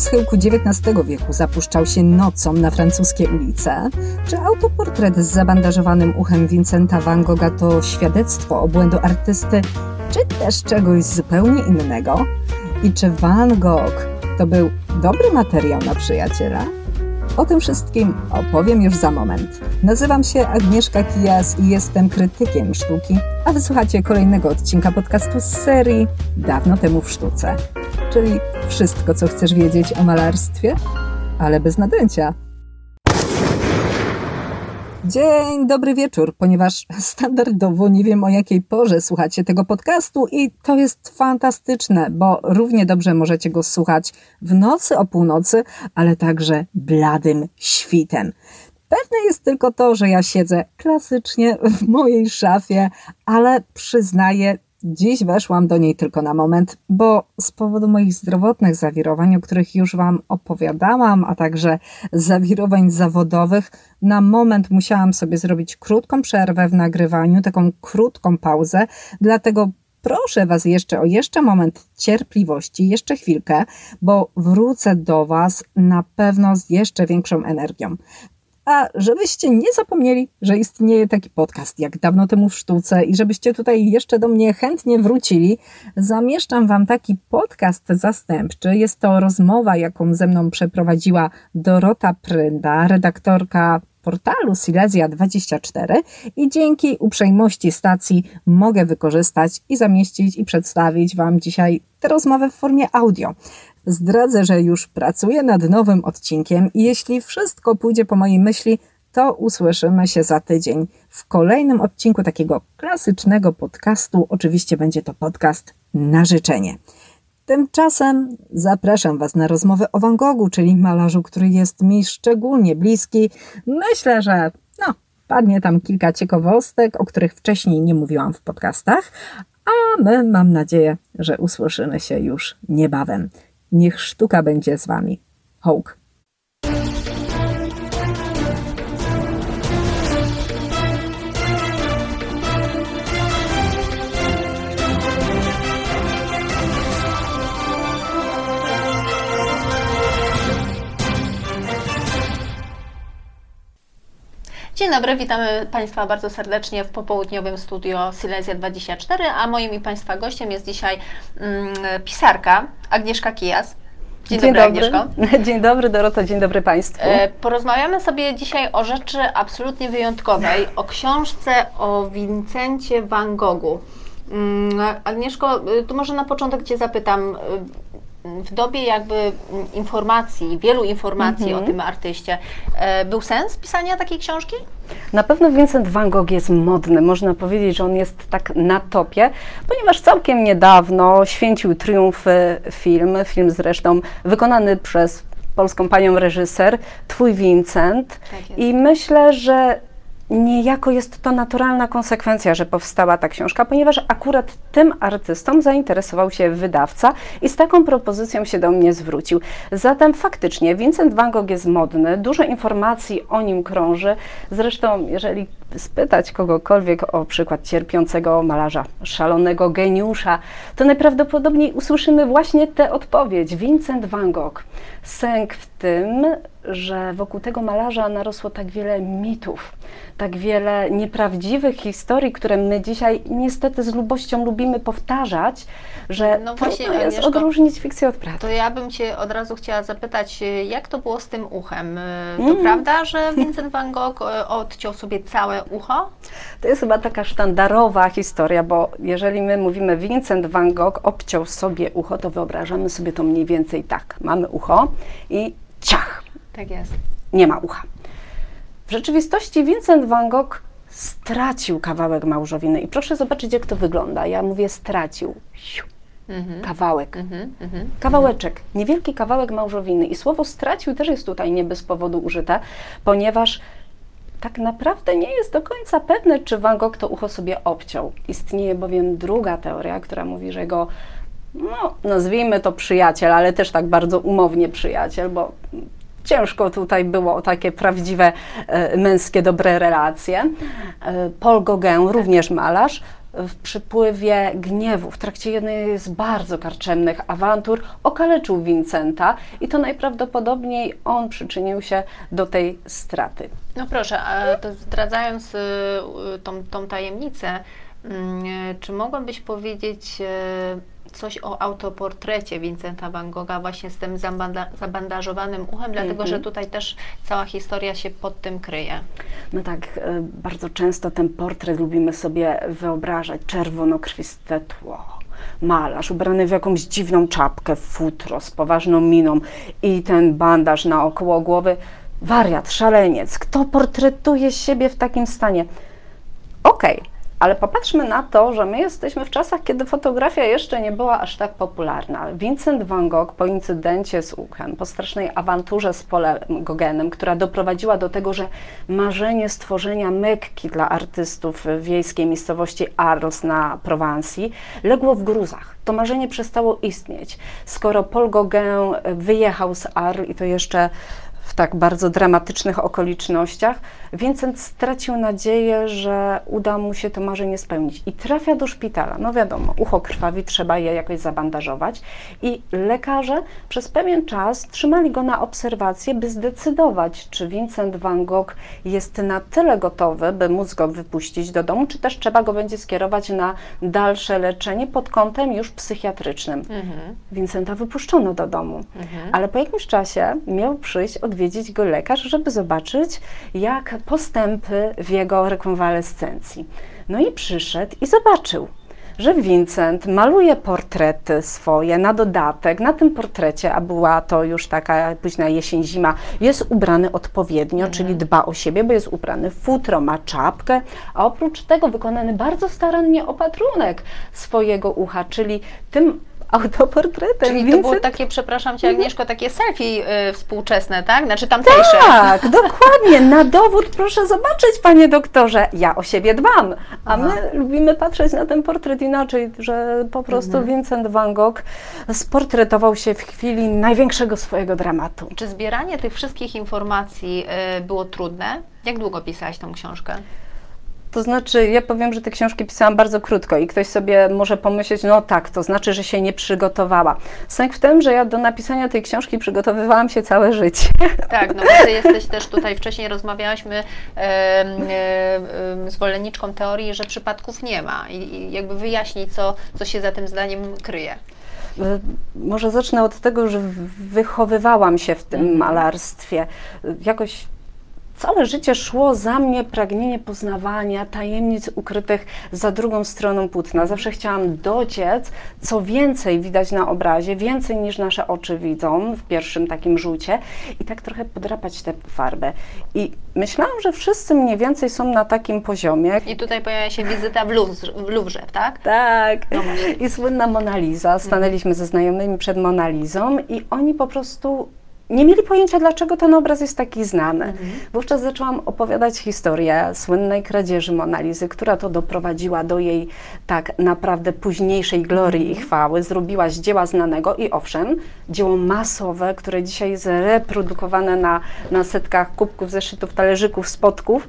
schyłku XIX wieku zapuszczał się nocą na francuskie ulice? Czy autoportret z zabandażowanym uchem Vincenta van Gogha to świadectwo obłędu artysty, czy też czegoś zupełnie innego? I czy Van Gogh to był dobry materiał na przyjaciela? O tym wszystkim opowiem już za moment. Nazywam się Agnieszka Kijas i jestem krytykiem sztuki, a wysłuchacie kolejnego odcinka podcastu z serii Dawno temu w sztuce, czyli wszystko, co chcesz wiedzieć o malarstwie, ale bez nadęcia. Dzień dobry wieczór, ponieważ standardowo nie wiem o jakiej porze słuchacie tego podcastu i to jest fantastyczne, bo równie dobrze możecie go słuchać w nocy o północy, ale także bladym świtem. Pewne jest tylko to, że ja siedzę klasycznie w mojej szafie, ale przyznaję, Dziś weszłam do niej tylko na moment, bo z powodu moich zdrowotnych zawirowań, o których już Wam opowiadałam, a także zawirowań zawodowych, na moment musiałam sobie zrobić krótką przerwę w nagrywaniu, taką krótką pauzę, dlatego proszę Was jeszcze o jeszcze moment cierpliwości, jeszcze chwilkę, bo wrócę do Was na pewno z jeszcze większą energią. A żebyście nie zapomnieli, że istnieje taki podcast jak dawno temu w sztuce i żebyście tutaj jeszcze do mnie chętnie wrócili, zamieszczam Wam taki podcast zastępczy. Jest to rozmowa, jaką ze mną przeprowadziła Dorota Prynda, redaktorka portalu Silesia24 i dzięki uprzejmości stacji mogę wykorzystać i zamieścić i przedstawić Wam dzisiaj tę rozmowę w formie audio. Zdradzę, że już pracuję nad nowym odcinkiem i jeśli wszystko pójdzie po mojej myśli, to usłyszymy się za tydzień w kolejnym odcinku takiego klasycznego podcastu. Oczywiście będzie to podcast na życzenie. Tymczasem zapraszam Was na rozmowę o Van Goghu, czyli malarzu, który jest mi szczególnie bliski. Myślę, że no, padnie tam kilka ciekawostek, o których wcześniej nie mówiłam w podcastach, a my mam nadzieję, że usłyszymy się już niebawem. Niech sztuka będzie z Wami. Hołk. Dzień dobry, witamy Państwa bardzo serdecznie w popołudniowym studio Silesia 24, a moim i Państwa gościem jest dzisiaj mm, pisarka Agnieszka Kijas. Dzień, dzień dobry, Agnieszko. Dzień dobry Doroto, dzień dobry Państwu. E, porozmawiamy sobie dzisiaj o rzeczy absolutnie wyjątkowej, o książce o Vincencie van Goghu. Mm, Agnieszko, y, tu może na początek Cię zapytam, y, w dobie jakby informacji, wielu informacji mm -hmm. o tym artyście, e, był sens pisania takiej książki? Na pewno Vincent van Gogh jest modny. Można powiedzieć, że on jest tak na topie, ponieważ całkiem niedawno święcił triumf film, film zresztą wykonany przez polską panią reżyser, Twój Vincent. Tak I myślę, że niejako jest to naturalna konsekwencja, że powstała ta książka, ponieważ akurat tym artystą zainteresował się wydawca i z taką propozycją się do mnie zwrócił. Zatem faktycznie Vincent van Gogh jest modny, dużo informacji o nim krąży. Zresztą, jeżeli spytać kogokolwiek o przykład cierpiącego malarza, szalonego geniusza, to najprawdopodobniej usłyszymy właśnie tę odpowiedź. Vincent van Gogh. Sęk w tym, że wokół tego malarza narosło tak wiele mitów, tak wiele nieprawdziwych historii, które my dzisiaj niestety z lubością lubimy powtarzać, że no właśnie, trudno jest Agnieszko, odróżnić fikcję od prawdy. To ja bym Cię od razu chciała zapytać, jak to było z tym uchem? To mm. prawda, że Vincent van Gogh e, odciął sobie całe ucho? To jest chyba taka sztandarowa historia, bo jeżeli my mówimy Vincent van Gogh obciął sobie ucho, to wyobrażamy sobie to mniej więcej tak. Mamy ucho i ciach. Tak jest. Nie ma ucha. W rzeczywistości Vincent van Gogh stracił kawałek małżowiny i proszę zobaczyć, jak to wygląda. Ja mówię stracił. Mhm. Kawałek. Mhm, mhm, Kawałeczek, niewielki kawałek małżowiny. I słowo stracił też jest tutaj nie bez powodu użyte, ponieważ tak naprawdę nie jest do końca pewne, czy Van Gogh to ucho sobie obciął. Istnieje bowiem druga teoria, która mówi, że go, no, nazwijmy to przyjaciel, ale też tak bardzo umownie przyjaciel, bo ciężko tutaj było o takie prawdziwe e, męskie, dobre relacje. E, Paul Gauguin, również malarz, w przypływie gniewu, w trakcie jednej z bardzo karczemnych awantur, okaleczył Vincenta i to najprawdopodobniej on przyczynił się do tej straty. No proszę, a to zdradzając y, tą, tą tajemnicę, mm, czy mogłabyś powiedzieć y, coś o autoportrecie Vincenta van Gogha właśnie z tym zabanda zabandażowanym uchem, dlatego Mhm. że tutaj też cała historia się pod tym kryje. No tak, e, bardzo często ten portret lubimy sobie wyobrażać. Czerwonokrwiste tło, malarz ubrany w jakąś dziwną czapkę, futro z poważną miną i ten bandaż naokoło głowy. Wariat, szaleniec. Kto portretuje siebie w takim stanie? Okej, ale popatrzmy na to, że my jesteśmy w czasach, kiedy fotografia jeszcze nie była aż tak popularna. Vincent van Gogh po incydencie z uchem, po strasznej awanturze z Polem Gogenem, która doprowadziła do tego, że marzenie stworzenia Mekki dla artystów w wiejskiej miejscowości Arles na Prowansji legło w gruzach. To marzenie przestało istnieć. Skoro Paul Gauguin wyjechał z Arles i to jeszcze w tak bardzo dramatycznych okolicznościach, Vincent stracił nadzieję, że uda mu się to marzenie spełnić. I trafia do szpitala. No wiadomo, ucho krwawi, trzeba je jakoś zabandażować. I lekarze przez pewien czas trzymali go na obserwację, by zdecydować, czy Vincent van Gogh jest na tyle gotowy, by móc go wypuścić do domu, czy też trzeba go będzie skierować na dalsze leczenie pod kątem już psychiatrycznym. Vincenta wypuszczono do domu, ale po jakimś czasie miał przyjść odwiedzić go lekarz, żeby zobaczyć, jak postępy w jego rekonwalescencji. No i przyszedł i zobaczył, że Vincent maluje portrety swoje na dodatek. Na tym portrecie, a była to już taka późna jesień, zima, jest ubrany odpowiednio, czyli dba o siebie, bo jest ubrany w futro, ma czapkę, a oprócz tego wykonany bardzo starannie opatrunek swojego ucha, czyli tym autoportretem. Czyli to Vincent było takie, przepraszam Cię Agnieszko, takie selfie y, współczesne, tak? Znaczy tamtejsze. Tak, dokładnie. Na dowód proszę zobaczyć, panie doktorze, ja o siebie dbam. A my lubimy patrzeć na ten portret inaczej, że po prostu Vincent van Gogh sportretował się w chwili największego swojego dramatu. Czy zbieranie tych wszystkich informacji y, było trudne? Jak długo pisałaś tą książkę? To znaczy, ja powiem, że te książki pisałam bardzo krótko i ktoś sobie może pomyśleć, no tak, to znaczy, że się nie przygotowała. Sęk w tym, że ja do napisania tej książki przygotowywałam się całe życie. Tak, no bo Ty jesteś też tutaj, wcześniej rozmawiałaśmy em, em, em, zwolenniczką teorii, że przypadków nie ma i, i jakby wyjaśnić, co, co się za tym zdaniem kryje. E, Może zacznę od tego, że wychowywałam się w tym malarstwie. E, Jakoś całe życie szło za mnie pragnienie poznawania tajemnic ukrytych za drugą stroną płótna. Zawsze chciałam dociec, co więcej widać na obrazie, więcej niż nasze oczy widzą w pierwszym takim rzucie i tak trochę podrapać tę farbę. I myślałam, że wszyscy mniej więcej są na takim poziomie. I tutaj pojawia się wizyta w, Louvre, w Louvre tak? Tak. No. I słynna Mona Lisa. Stanęliśmy ze znajomymi przed Mona Lizą i oni po prostu nie mieli pojęcia, dlaczego ten obraz jest taki znany. Wówczas zaczęłam opowiadać historię słynnej kradzieży Mona Lizy, która to doprowadziła do jej tak naprawdę późniejszej glorii i chwały. Zrobiła z dzieła znanego i owszem, dzieło masowe, które dzisiaj jest reprodukowane na, na setkach kubków, zeszytów, talerzyków, spotków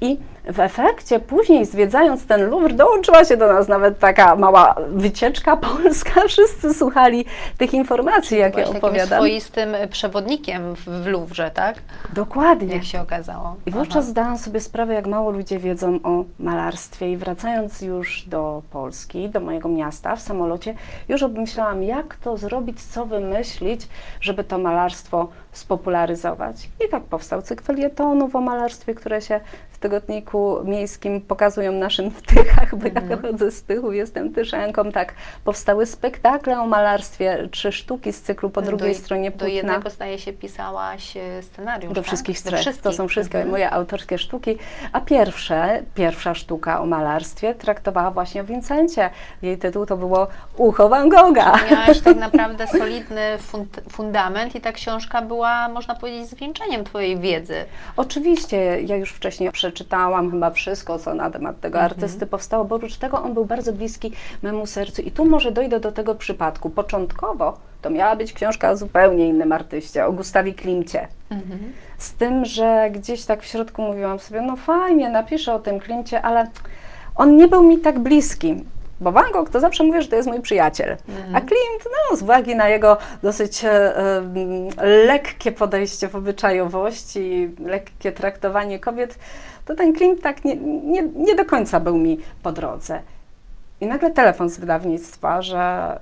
i w efekcie później zwiedzając ten Louvre dołączyła się do nas nawet taka mała wycieczka polska. Wszyscy słuchali tych informacji, jakie Byłaś takim opowiadam. swoistym przewodnikiem w, Louvre, tak? Dokładnie. Jak się okazało. I wówczas zdałam sobie sprawę, jak mało ludzie wiedzą o malarstwie i wracając już do Polski, do mojego miasta w samolocie, już obmyślałam, jak to zrobić, co wymyślić, żeby to malarstwo spopularyzować. I tak powstał cykl felietonów o malarstwie, które się w tygodniku miejskim pokazują naszym w Tychach, bo ja pochodzę z Tychów, jestem Tyszanką, tak. Powstały spektakle o malarstwie, trzy sztuki z cyklu po drugiej do, stronie Do płótna. jednego zdaje się pisałaś e, scenariusz, Do tak? wszystkich Do trzech. To są wszystkie Mhm. moje autorskie sztuki. A pierwsze, pierwsza sztuka o malarstwie traktowała właśnie o Vincencie. Jej tytuł to było Ucho Van Gogha. Miałaś tak naprawdę solidny fund, fundament i ta książka była, można powiedzieć, zwieńczeniem Twojej wiedzy. Oczywiście, ja już wcześniej przeczytałam chyba wszystko, co na temat tego Mhm. artysty powstało, bo oprócz tego on był bardzo bliski memu sercu. I tu może dojdę do tego przypadku. Początkowo to miała być książka o zupełnie innym artyście, o Gustawie Klimcie. Z tym, że gdzieś tak w środku mówiłam sobie, no fajnie, napiszę o tym Klimcie, ale on nie był mi tak bliski. Bo Van Gogh to zawsze mówię, że to jest mój przyjaciel. A Klimt, no, z uwagi na jego dosyć e, e, lekkie podejście w obyczajowości, lekkie traktowanie kobiet, to ten Klimt tak nie, nie, nie do końca był mi po drodze. I nagle telefon z wydawnictwa, że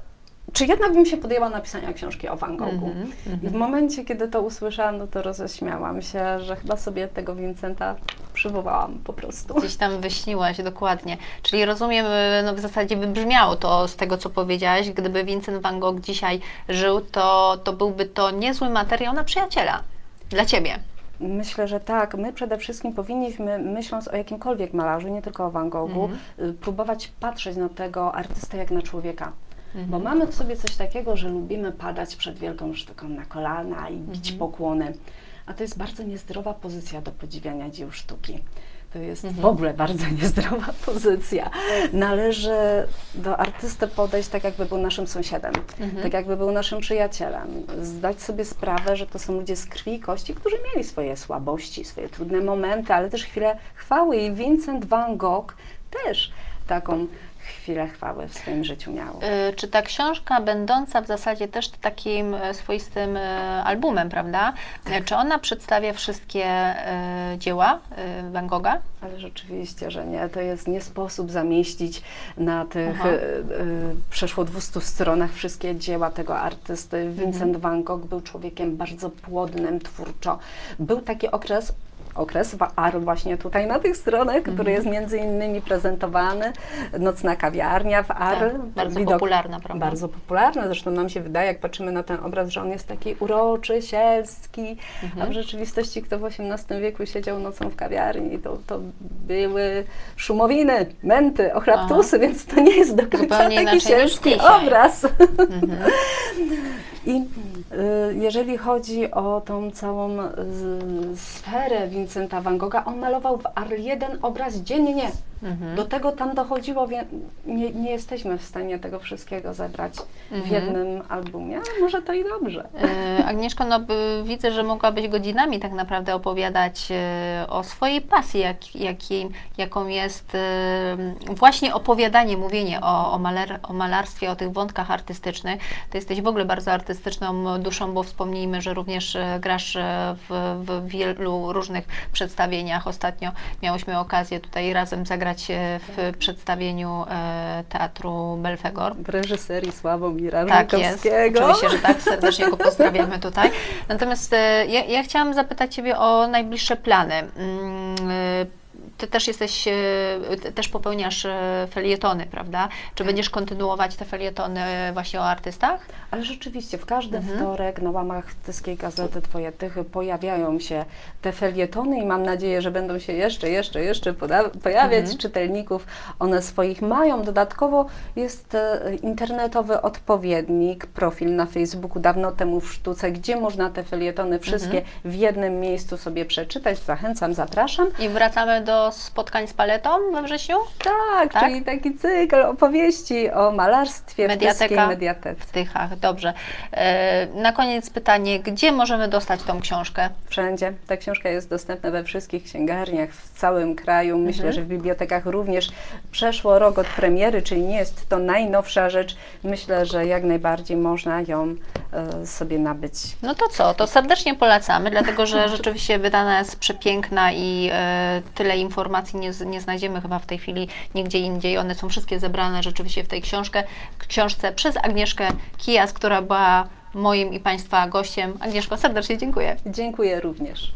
czy jednak bym się podjęła napisania książki o Van Goghu. Mhm, I w momencie, kiedy to usłyszałam, no to roześmiałam się, że chyba sobie tego Vincenta przywołałam po prostu. Gdzieś tam wyśniłaś, dokładnie. Czyli rozumiem, y, no w zasadzie by brzmiało to z tego, co powiedziałaś, gdyby Vincent van Gogh dzisiaj żył, to, to byłby to niezły materiał na przyjaciela. Dla Ciebie. Myślę, że tak. My przede wszystkim powinniśmy, myśląc o jakimkolwiek malarzu, nie tylko o Van Goghu, y, próbować patrzeć na tego artystę jak na człowieka. Bo mamy w sobie coś takiego, że lubimy padać przed wielką sztuką na kolana i bić pokłony. A to jest bardzo niezdrowa pozycja do podziwiania dzieł sztuki. To jest w ogóle bardzo niezdrowa pozycja. Należy do artysty podejść tak, jakby był naszym sąsiadem, tak jakby był naszym przyjacielem. Zdać sobie sprawę, że to są ludzie z krwi i kości, którzy mieli swoje słabości, swoje trudne momenty, ale też chwilę chwały. I Vincent van Gogh też taką chwilę chwały w swoim życiu miał. Y, Czy ta książka, będąca w zasadzie też takim e, swoistym e, albumem, prawda? E, Czy ona przedstawia wszystkie dzieła Van Gogha? Ale rzeczywiście, że nie. To jest nie sposób zamieścić na tych Aha. przeszło 200 stronach wszystkie dzieła tego artysty. Vincent van Gogh był człowiekiem bardzo płodnym twórczo. Był taki okres, okres AR właśnie tutaj na tych stronach, który jest między innymi prezentowany. Nocna kawiarnia w AR. Tak, bardzo popularna, prawda? Bardzo popularna. Zresztą nam się wydaje, jak patrzymy na ten obraz, że on jest taki uroczy, sielski, a w rzeczywistości kto w XVIII wieku siedział nocą w kawiarni, to, to były szumowiny, męty, ochraptusy, więc to nie jest do końca Zupełnie taki sielski dzisiaj. obraz. I y, jeżeli chodzi o tą całą y, sferę Vincenta van Gogha, on malował w Arles jeden obraz dziennie. Do tego tam dochodziło, nie, nie jesteśmy w stanie tego wszystkiego zebrać w jednym albumie, ale może to i dobrze. E, Agnieszko, no widzę, że mogłabyś godzinami tak naprawdę opowiadać e, o swojej pasji, jak, jaką jest e, właśnie opowiadanie, mówienie o, o, maler, o malarstwie, o tych wątkach artystycznych. Ty jesteś w ogóle bardzo artystyczną duszą, bo wspomnijmy, że również e, grasz e, w, w wielu różnych przedstawieniach. Ostatnio miałyśmy okazję tutaj razem zagrać e, w przedstawieniu e, Teatru Belfegor. W reżyserii Sławomira Tak jest, oczywiście, że tak, serdecznie go pozdrawiamy tutaj. Natomiast e, ja, ja chciałam zapytać Ciebie o najbliższe plany. E, Ty też jesteś, e, ty też popełniasz e, felietony, prawda? Czy będziesz kontynuować te felietony właśnie o artystach? Ale rzeczywiście, w każdy Mhm. wtorek na łamach Tyskiej Gazety Twoje Tychy pojawiają się te felietony i mam nadzieję, że będą się jeszcze, jeszcze, jeszcze pojawiać. Mhm. Czytelników one swoich mają. Dodatkowo jest e, internetowy odpowiednik, profil na Facebooku Dawno temu w sztuce, gdzie można te felietony wszystkie Mhm. w jednym miejscu sobie przeczytać. Zachęcam, zapraszam. I wracamy do spotkań z paletą we wrześniu? Tak, Tak? czyli taki cykl opowieści o malarstwie w Mediateka. Tyskiej Mediatece. W Tychach, dobrze. E, Na koniec pytanie, gdzie możemy dostać tą książkę? Wszędzie. Ta książka jest dostępna we wszystkich księgarniach w całym kraju. Myślę, Mhm. że w bibliotekach również. Przeszło rok od premiery, czyli nie jest to najnowsza rzecz. Myślę, że jak najbardziej można ją sobie nabyć. No to co, to serdecznie polecamy, dlatego że rzeczywiście wydana jest przepiękna i e, tyle informacji nie, nie znajdziemy chyba w tej chwili nigdzie indziej. One są wszystkie zebrane rzeczywiście w tej książkę, książce przez Agnieszkę Kijas, która była moim i Państwa gościem. Agnieszko, serdecznie dziękuję. Dziękuję również.